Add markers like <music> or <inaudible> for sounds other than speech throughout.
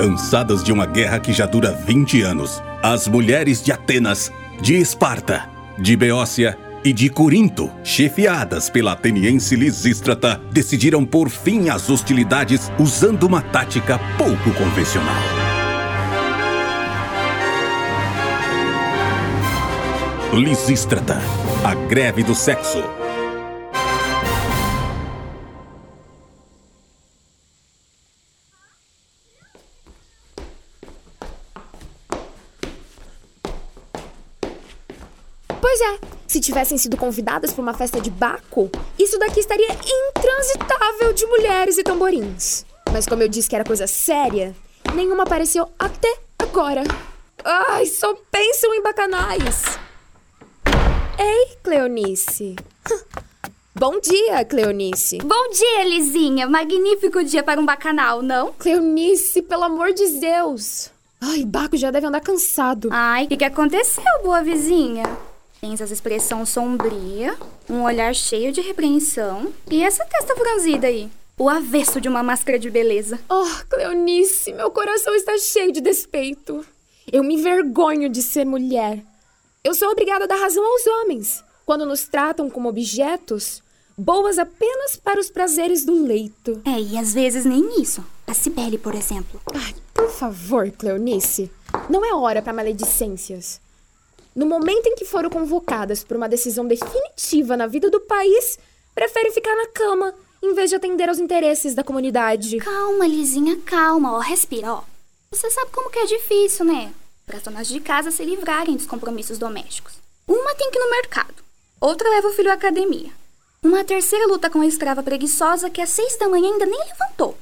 Cansadas de uma guerra que já dura 20 anos, as mulheres de Atenas, de Esparta, de Beócia e de Corinto, chefiadas pela ateniense Lisístrata, decidiram pôr fim às hostilidades usando uma tática pouco convencional. Lisístrata, a greve do sexo. Pois é, se tivessem sido convidadas para uma festa de Baco, isso daqui estaria intransitável de mulheres e tamborins. Mas como eu disse que era coisa séria, nenhuma apareceu até agora. Ai, só pensam em bacanais. Ei, Cleonice. <laughs> Bom dia, Cleonice. Bom dia, Lizinha. Magnífico dia para um bacanal, não? Cleonice, pelo amor de Deus. Ai, Baco já deve andar cansado. Ai, o que, que aconteceu, boa vizinha? Tens essa expressão sombria, um olhar cheio de repreensão e essa testa franzida aí. O avesso de uma máscara de beleza. Oh, Cleonice, meu coração está cheio de despeito. Eu me envergonho de ser mulher. Eu sou obrigada a dar razão aos homens quando nos tratam como objetos, boas apenas para os prazeres do leito. É, e às vezes nem isso. A Cibele, por exemplo. Ai, por favor, Cleonice, não é hora para maledicências. No momento em que foram convocadas por uma decisão definitiva na vida do país, preferem ficar na cama em vez de atender aos interesses da comunidade. Calma, Lizinha, calma. Ó, respira, ó. Você sabe como que é difícil, né? Para as donas de casa se livrarem dos compromissos domésticos. Uma tem que ir no mercado, outra leva o filho à academia. Uma terceira luta com a escrava preguiçosa que às seis da manhã ainda nem levantou.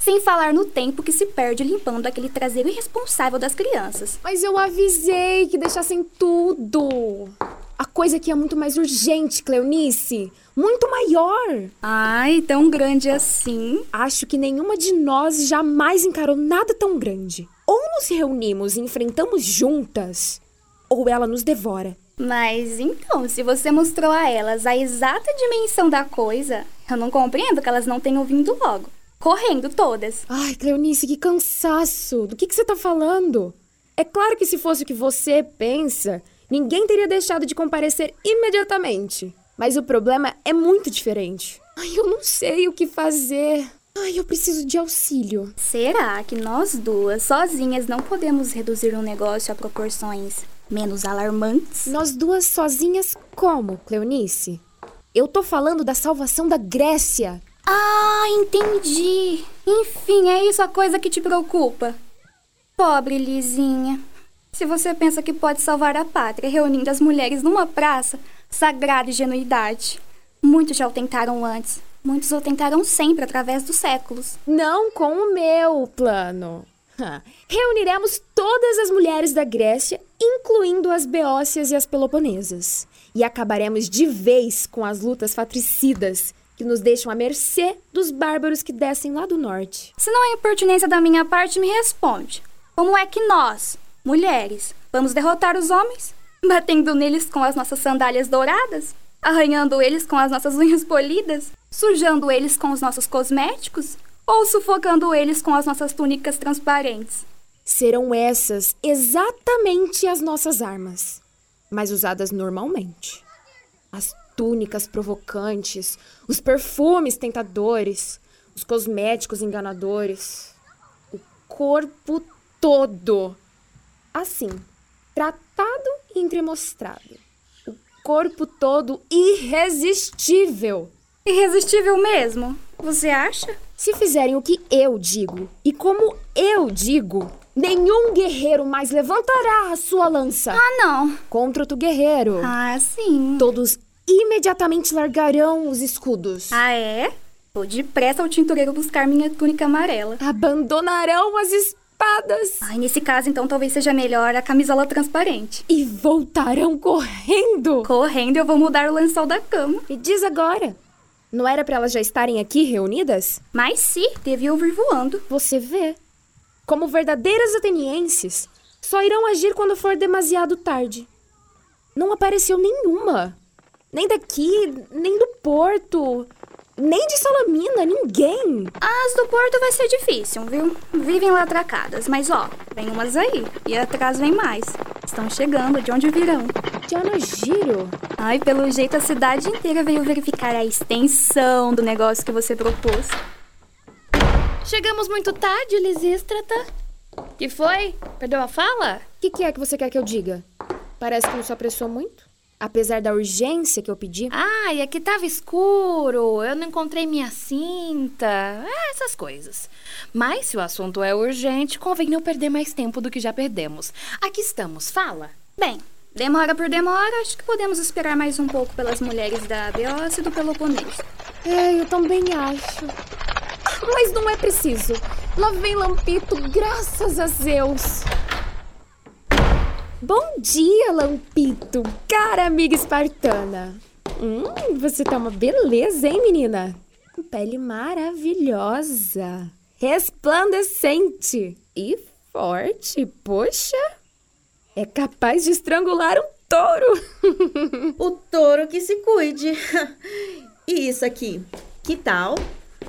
Sem falar no tempo que se perde limpando aquele traseiro irresponsável das crianças. Mas eu avisei que deixassem tudo. A coisa aqui é muito mais urgente, Cleonice. Muito maior. Ai, tão grande assim. Acho que nenhuma de nós jamais encarou nada tão grande. Ou nos reunimos e enfrentamos juntas, ou ela nos devora. Mas então, se você mostrou a elas a exata dimensão da coisa, eu não compreendo que elas não tenham vindo logo. Correndo todas. Ai, Cleonice, que cansaço! Do que, que você tá falando? É claro que se fosse o que você pensa, ninguém teria deixado de comparecer imediatamente. Mas o problema é muito diferente. Ai, eu não sei o que fazer. Ai, eu preciso de auxílio. Será que nós duas, sozinhas, não podemos reduzir um negócio a proporções menos alarmantes? Nós duas sozinhas como, Cleonice? Eu tô falando da salvação da Grécia. Ah, entendi. Enfim, é isso a coisa que te preocupa. Pobre Lizinha. Se você pensa que pode salvar a pátria reunindo as mulheres numa praça, sagrada ingenuidade. Muitos já o tentaram antes. Muitos o tentaram sempre através dos séculos. Não com o meu plano. Reuniremos todas as mulheres da Grécia, incluindo as beócias e as peloponesas. E acabaremos de vez com as lutas fratricidas que nos deixam à mercê dos bárbaros que descem lá do norte. Se não é impertinência da minha parte, me responde. Como é que nós, mulheres, vamos derrotar os homens? Batendo neles com as nossas sandálias douradas? Arranhando eles com as nossas unhas polidas? Sujando eles com os nossos cosméticos? Ou sufocando eles com as nossas túnicas transparentes? Serão essas exatamente as nossas armas, mas usadas normalmente. As túnicas provocantes, os perfumes tentadores, os cosméticos enganadores, o corpo todo. Assim, tratado e entremostrado. O corpo todo irresistível. Irresistível mesmo? Você acha? Se fizerem o que eu digo e como eu digo, nenhum guerreiro mais levantará a sua lança. Ah, não. Contra outro guerreiro. Ah, sim. Todos imediatamente largarão os escudos. Ah, é? Vou depressa ao tintureiro buscar minha túnica amarela. Abandonarão as espadas. Ai, nesse caso, então, talvez seja melhor a camisola transparente. E voltarão correndo. Correndo, eu vou mudar o lençol da cama. Me diz agora. Não era para elas já estarem aqui reunidas? Mas sim, devia ouvir voando. Você vê. Como verdadeiras atenienses, só irão agir quando for demasiado tarde. Não apareceu nenhuma. Nem daqui, nem do porto. Nem de Salamina, ninguém. As do Porto vai ser difícil, viu? Vivem lá atracadas, mas ó, vem umas aí. E atrás vem mais. Estão chegando, de onde virão? De Anogiro? Ai, pelo jeito a cidade inteira veio verificar a extensão do negócio que você propôs. Chegamos muito tarde, Lisístrata. Que foi? Perdeu a fala? O que, que é que você quer que eu diga? Parece que não se apressou muito. Apesar da urgência que eu pedi. Ai, aqui tava escuro, eu não encontrei minha cinta, é, essas coisas. Mas se o assunto é urgente, convém não perder mais tempo do que já perdemos. Aqui estamos, fala. Bem, demora por demora, acho que podemos esperar mais um pouco pelas mulheres da Beossa e do Peloponeso. É, eu também acho. Mas não é preciso. Lá vem Lampito, graças a Zeus. Bom dia, Lampito, cara amiga espartana. Hum, você tá uma beleza, hein, menina? Pele maravilhosa, resplandecente e forte. Poxa, é capaz de estrangular um touro. <laughs> o touro que se cuide. e isso aqui, que tal?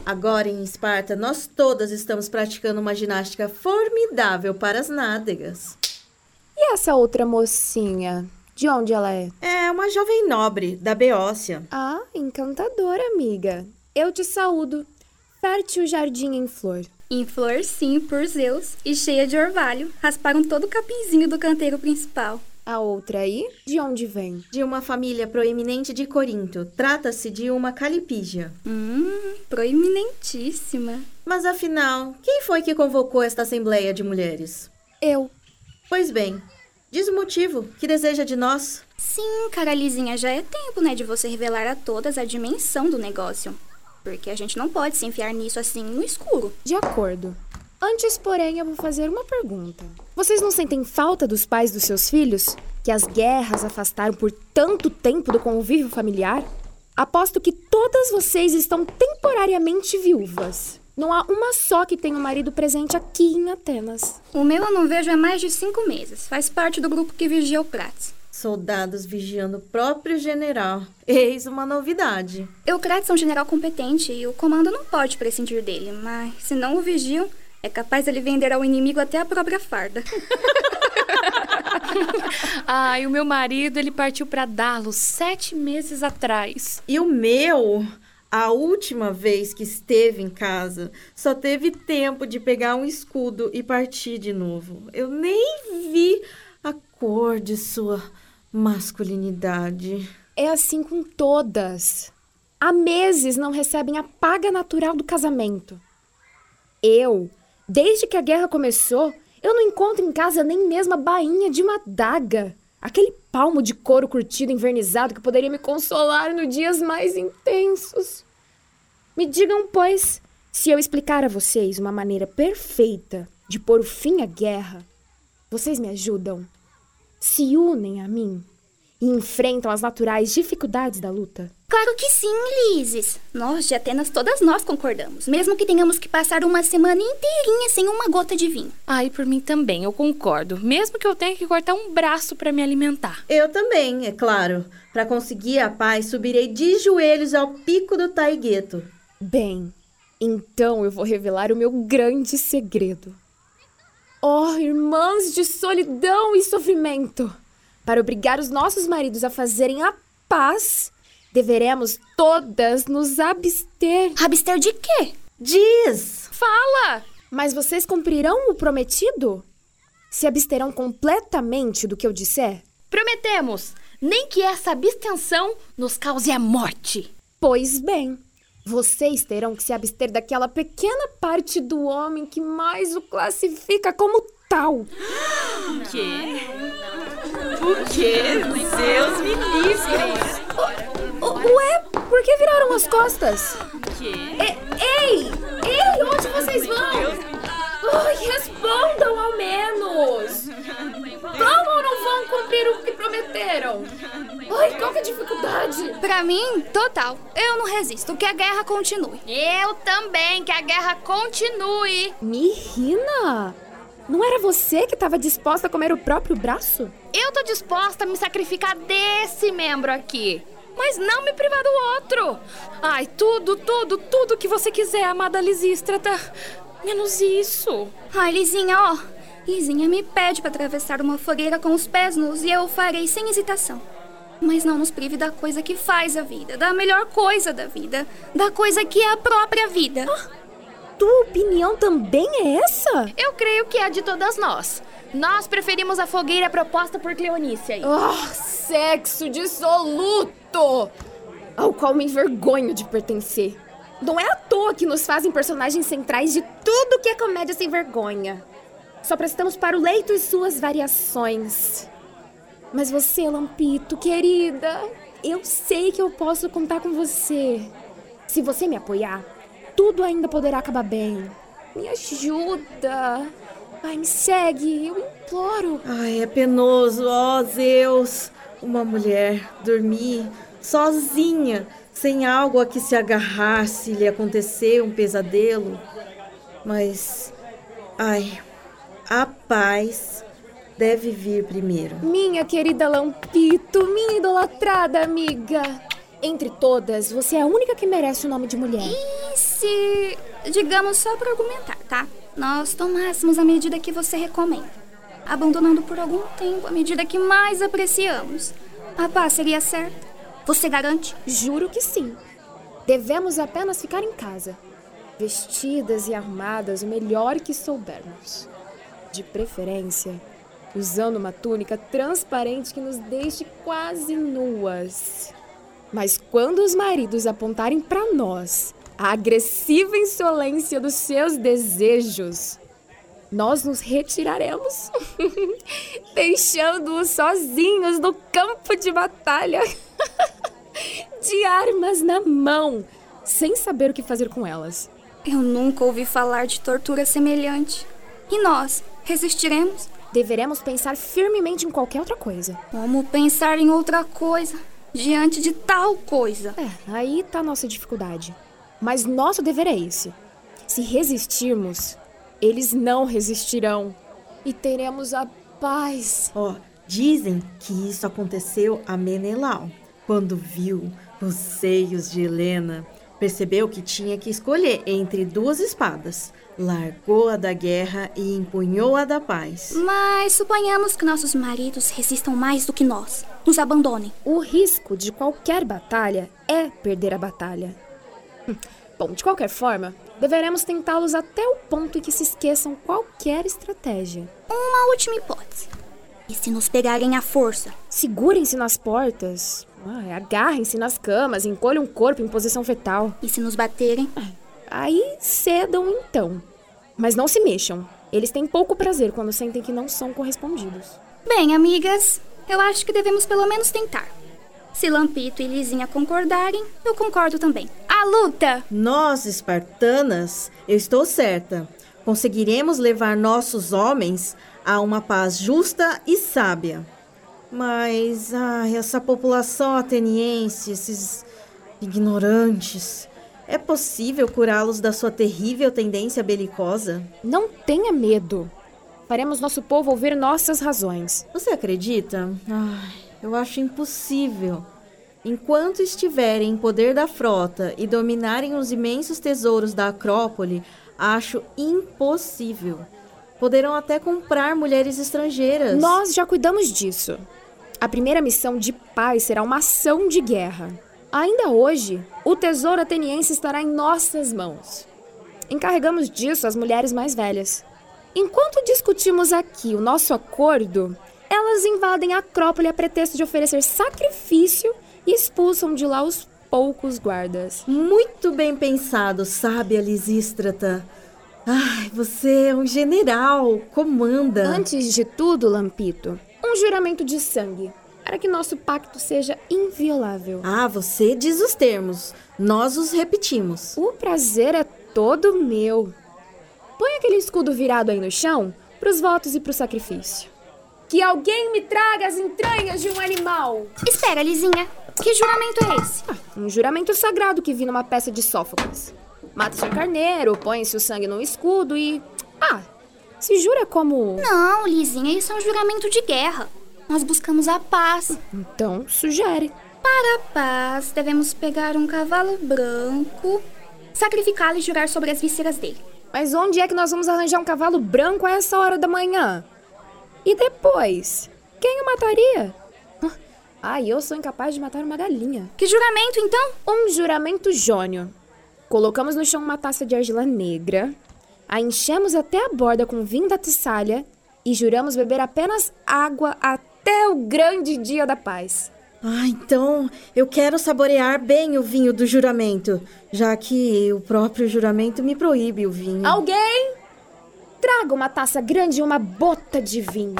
Agora em Esparta, nós todas estamos praticando uma ginástica formidável para as nádegas. E essa outra mocinha? De onde ela é? É uma jovem nobre, da Beócia. Ah, encantadora, amiga. Eu te saúdo. Fértil jardim em flor. Em flor, sim, por Zeus. E cheia de orvalho. Rasparam todo o capinzinho do canteiro principal. A outra aí, de onde vem? De uma família proeminente de Corinto. Trata-se de uma calipígia. Hum, proeminentíssima. Mas afinal, quem foi que convocou esta assembleia de mulheres? Eu. Pois bem, diz o motivo. Que deseja de nós? Sim, cara Lizinha, já é tempo, né, de você revelar a todas a dimensão do negócio. Porque a gente não pode se enfiar nisso assim no escuro. De acordo. Antes, porém, eu vou fazer uma pergunta. Vocês não sentem falta dos pais dos seus filhos? Que as guerras afastaram por tanto tempo do convívio familiar? Aposto que todas vocês estão temporariamente viúvas. Não há uma só que tenha um marido presente aqui em Atenas. O meu eu não vejo há mais de cinco meses. Faz parte do grupo que vigia o Prates. Soldados vigiando o próprio general. Eis uma novidade. Eucrates é um general competente e o comando não pode prescindir dele, mas se não o vigiam, é capaz ele vender ao inimigo até a própria farda. <laughs> Ai, o meu marido, ele partiu para Dalos sete meses atrás. E o meu? A última vez que esteve em casa, só teve tempo de pegar um escudo e partir de novo. Eu nem vi a cor de sua masculinidade. É assim com todas. Há meses não recebem a paga natural do casamento. Eu, desde que a guerra começou, eu não encontro em casa nem mesmo a bainha de uma daga. Aquele palmo de couro curtido envernizado que poderia me consolar nos dias mais intensos. Me digam, pois, se eu explicar a vocês uma maneira perfeita de pôr fim à guerra, vocês me ajudam? Se unem a mim e enfrentam as naturais dificuldades da luta? Claro que sim, Lises. Nós de Atenas, todas nós concordamos. Mesmo que tenhamos que passar uma semana inteirinha sem uma gota de vinho. Ai, por mim também, eu concordo. Mesmo que eu tenha que cortar um braço para me alimentar. Eu também, é claro. Para conseguir a paz, subirei de joelhos ao pico do Taigueto. Bem, então eu vou revelar o meu grande segredo. Oh, irmãs de solidão e sofrimento! Para obrigar os nossos maridos a fazerem a paz, deveremos todas nos abster. Abster de quê? Diz! Fala! Mas vocês cumprirão o prometido? Se absterão completamente do que eu disser? Prometemos! Nem que essa abstenção nos cause a morte. Pois bem, vocês terão que se abster daquela pequena parte do homem que mais o classifica como tal. O quê? O quê? Deus me livre! As costas? O quê? ei! Ei, onde vocês vão? Ai, respondam ao menos! Vão ou não vão cumprir o que prometeram? Ai, qual que é a dificuldade? Pra mim, total. Eu não resisto. Que a guerra continue. Eu também, que a guerra continue. Mirina, não era você que estava disposta a comer o próprio braço? Eu tô disposta a me sacrificar desse membro aqui. Mas não me privar do outro. Ai, tudo, tudo, tudo que você quiser, amada Lisístrata. Menos isso. Ai, Lizinha, ó. Lizinha me pede para atravessar uma fogueira com os pés nus e eu farei sem hesitação. Mas não nos prive da coisa que faz a vida, da melhor coisa da vida, da coisa que é a própria vida. Tua opinião também é essa? Eu creio que é a de todas nós. Nós preferimos a fogueira proposta por Cleonice aí. Ah, sexo dissoluto! Ao qual me envergonho de pertencer. Não é à toa que nos fazem personagens centrais de tudo que é comédia sem vergonha. Só prestamos para o leito e suas variações. Mas você, Lampito, querida, eu sei que eu posso contar com você. Se você me apoiar, tudo ainda poderá acabar bem. Me ajuda. Ai, me segue, eu imploro. Ai, é penoso, ó Zeus. Uma mulher dormir sozinha, sem algo a que se agarrar se lhe acontecer um pesadelo. Mas, ai, a paz deve vir primeiro. Minha querida Lampito, minha idolatrada amiga. Entre todas, você é a única que merece o nome de mulher. E se, digamos, só para argumentar, tá? Nós tomássemos a medida que você recomenda, abandonando por algum tempo a medida que mais apreciamos. A paz seria certa? Você garante? Juro que sim. Devemos apenas ficar em casa, vestidas e arrumadas o melhor que soubermos. De preferência, usando uma túnica transparente que nos deixe quase nuas. Mas quando os maridos apontarem para nós a agressiva insolência dos seus desejos, nós nos retiraremos, <laughs> deixando-os sozinhos no campo de batalha, <laughs> de armas na mão, sem saber o que fazer com elas. Eu nunca ouvi falar de tortura semelhante. E nós, resistiremos? Deveremos pensar firmemente em qualquer outra coisa. Como pensar em outra coisa diante de tal coisa? É, aí tá a nossa dificuldade. Mas nosso dever é esse. Se resistirmos, eles não resistirão. E teremos a paz. Ó, dizem que isso aconteceu a Menelau, quando viu os seios de Helena. Percebeu que tinha que escolher entre duas espadas. Largou a da guerra e empunhou a da paz. Mas suponhamos que nossos maridos resistam mais do que nós. Nos abandonem. O risco de qualquer batalha é perder a batalha. Hum, Bom, de qualquer forma, deveremos tentá-los até o ponto em que se esqueçam qualquer estratégia. Uma última hipótese. E se nos pegarem à força? Segurem-se nas portas, ah, agarrem-se nas camas, encolham o corpo em posição fetal. E se nos baterem? Aí cedam então. Mas não se mexam. Eles têm pouco prazer quando sentem que não são correspondidos. Bem, amigas, eu acho que devemos pelo menos tentar. Se Lampito e Lizinha concordarem, eu concordo também. Luta! Nós, espartanas, eu estou certa, conseguiremos levar nossos homens a uma paz justa e sábia. Mas, ai, essa população ateniense, esses ignorantes, é possível curá-los da sua terrível tendência belicosa? Não tenha medo. Faremos nosso povo ouvir nossas razões. Você acredita? Ai, eu acho impossível. Enquanto estiverem em poder da frota e dominarem os imensos tesouros da Acrópole, acho impossível. Poderão até comprar mulheres estrangeiras. Nós já cuidamos disso. A primeira missão de paz será uma ação de guerra. Ainda hoje, o tesouro ateniense estará em nossas mãos. Encarregamos disso as mulheres mais velhas. Enquanto discutimos aqui o nosso acordo, elas invadem a Acrópole a pretexto de oferecer sacrifício e expulsam de lá os poucos guardas. Muito bem pensado, sábia Lisístrata. Ai, você é um general, comanda. Antes de tudo, Lampito, um juramento de sangue, para que nosso pacto seja inviolável. Ah, você diz os termos, nós os repetimos. O prazer é todo meu. Põe aquele escudo virado aí no chão para os votos e para o sacrifício. Que alguém me traga as entranhas de um animal. Espera, Lizinha. Que juramento é esse? Ah, um juramento sagrado que vi numa peça de Sófocles. Mata-se um carneiro, põe-se o sangue no escudo e. Ah, se jura como. Não, Lizinha, isso é um juramento de guerra. Nós buscamos a paz. Então, sugere. Para a paz, devemos pegar um cavalo branco, sacrificá-lo e jurar sobre as vísceras dele. Mas onde é que nós vamos arranjar um cavalo branco a essa hora da manhã? E depois? Quem o mataria? Ah, eu sou incapaz de matar uma galinha. Que juramento, então? Um juramento jônio. Colocamos no chão uma taça de argila negra, a enchemos até a borda com vinho da tissalha e juramos beber apenas água até o grande dia da paz. Ah, então eu quero saborear bem o vinho do juramento, já que o próprio juramento me proíbe o vinho. Alguém? Traga uma taça grande e uma bota de vinho.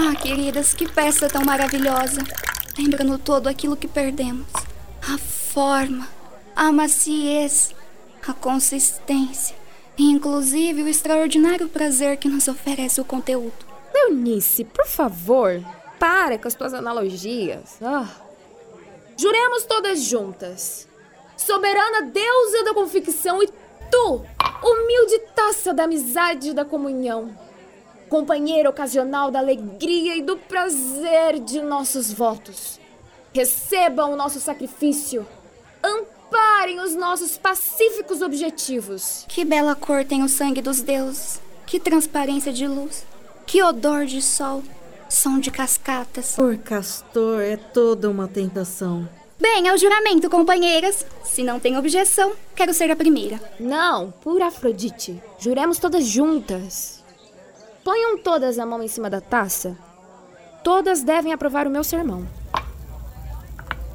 Ah, queridas, que peça tão maravilhosa. Lembrando todo aquilo que perdemos. A forma, a maciez, a consistência e inclusive o extraordinário prazer que nos oferece o conteúdo. Leonice, por favor, para com as tuas analogias. Ah. Juremos todas juntas. Soberana deusa da convicção e tu, humilde taça da amizade e da comunhão companheiro ocasional da alegria e do prazer de nossos votos. Recebam o nosso sacrifício. Amparem os nossos pacíficos objetivos. Que bela cor tem o sangue dos deuses. Que transparência de luz. Que odor de sol. Som de cascatas. Por castor é toda uma tentação. Bem, é o juramento, companheiras. Se não tem objeção, quero ser a primeira. Não, por Afrodite. Juremos todas juntas. Ponham todas a mão em cima da taça. Todas devem aprovar o meu sermão.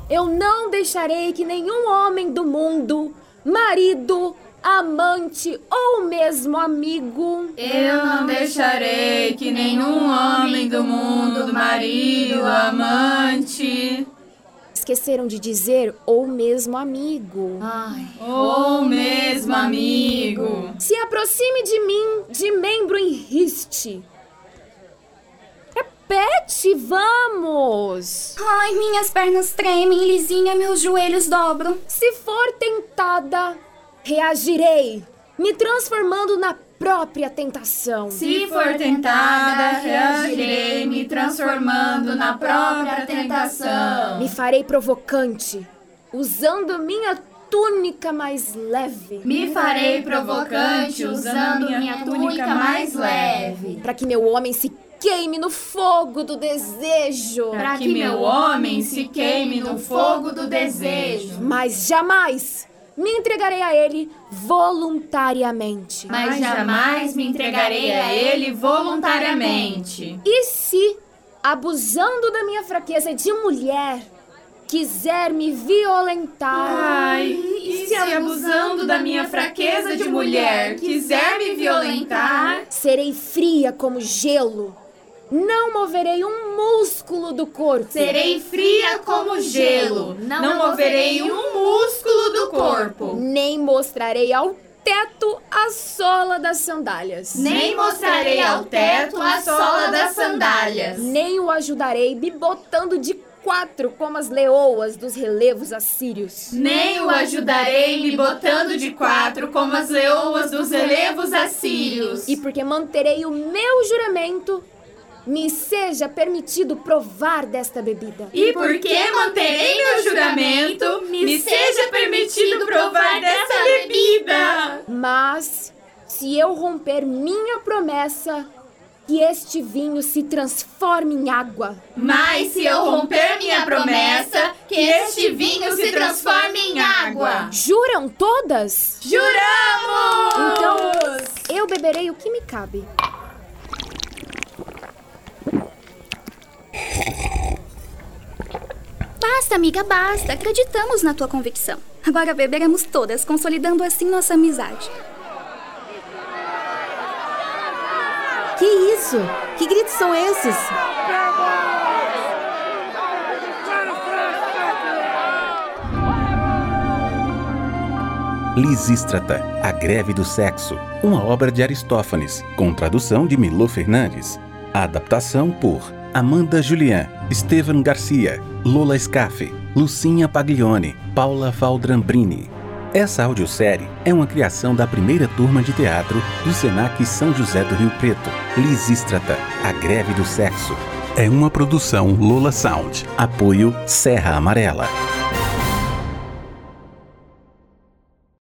Eu não deixarei que nenhum homem do mundo, marido, amante ou mesmo amigo. Eu não deixarei que nenhum homem do mundo, marido, amante, esqueceram de dizer ou mesmo amigo. Ai, ou mesmo amigo. Se aproxime de mim de membro em riste. Repete, vamos! Ai, minhas pernas tremem, Lizinha, meus joelhos dobram. Se for tentada, reagirei, me transformando na própria tentação. Se for tentada, reagirei, me transformando na própria tentação. Me farei provocante, usando minha túnica mais leve. Me farei provocante, usando minha túnica mais leve. Para que meu homem se queime no fogo do desejo. Para que meu homem se queime no fogo do desejo. Mas jamais me entregarei a ele voluntariamente. Mas jamais me entregarei a ele voluntariamente. E se, abusando da minha fraqueza de mulher, quiser me violentar. Ai, e se abusando da minha fraqueza de mulher quiser me violentar? Serei fria como gelo não moverei um músculo do corpo. Serei fria como gelo. Não, não moverei um músculo do corpo. Nem mostrarei ao teto a sola das sandálias. Nem mostrarei ao teto a sola das sandálias. Nem o ajudarei me botando de quatro como as leoas dos relevos assírios. Nem o ajudarei me botando de quatro como as leoas dos relevos assírios. E porque manterei o meu juramento me seja permitido provar desta bebida. E porque manterei meu juramento, me, seja permitido provar dessa bebida. Mas, se eu romper minha promessa, que este vinho se transforme em água. Mas se eu romper minha promessa, que este vinho se transforme em água. Juram todas? Juramos! Então, eu beberei o que me cabe. Basta, amiga, basta. Acreditamos na tua convicção. Agora beberemos todas, consolidando assim nossa amizade. Que isso? Que gritos são esses? Lisístrata, A Greve do Sexo, uma obra de Aristófanes, com tradução de Milô Fernandes. Adaptação por Amanda Julian, Estevan Garcia, Lola Scaffe, Lucinha Paglione, Paula Valdrambrini. Essa audiosérie é uma criação da primeira turma de teatro do Senac São José do Rio Preto, Lisístrata, A Greve do Sexo, é uma produção Lola Sound. Apoio Serra Amarela.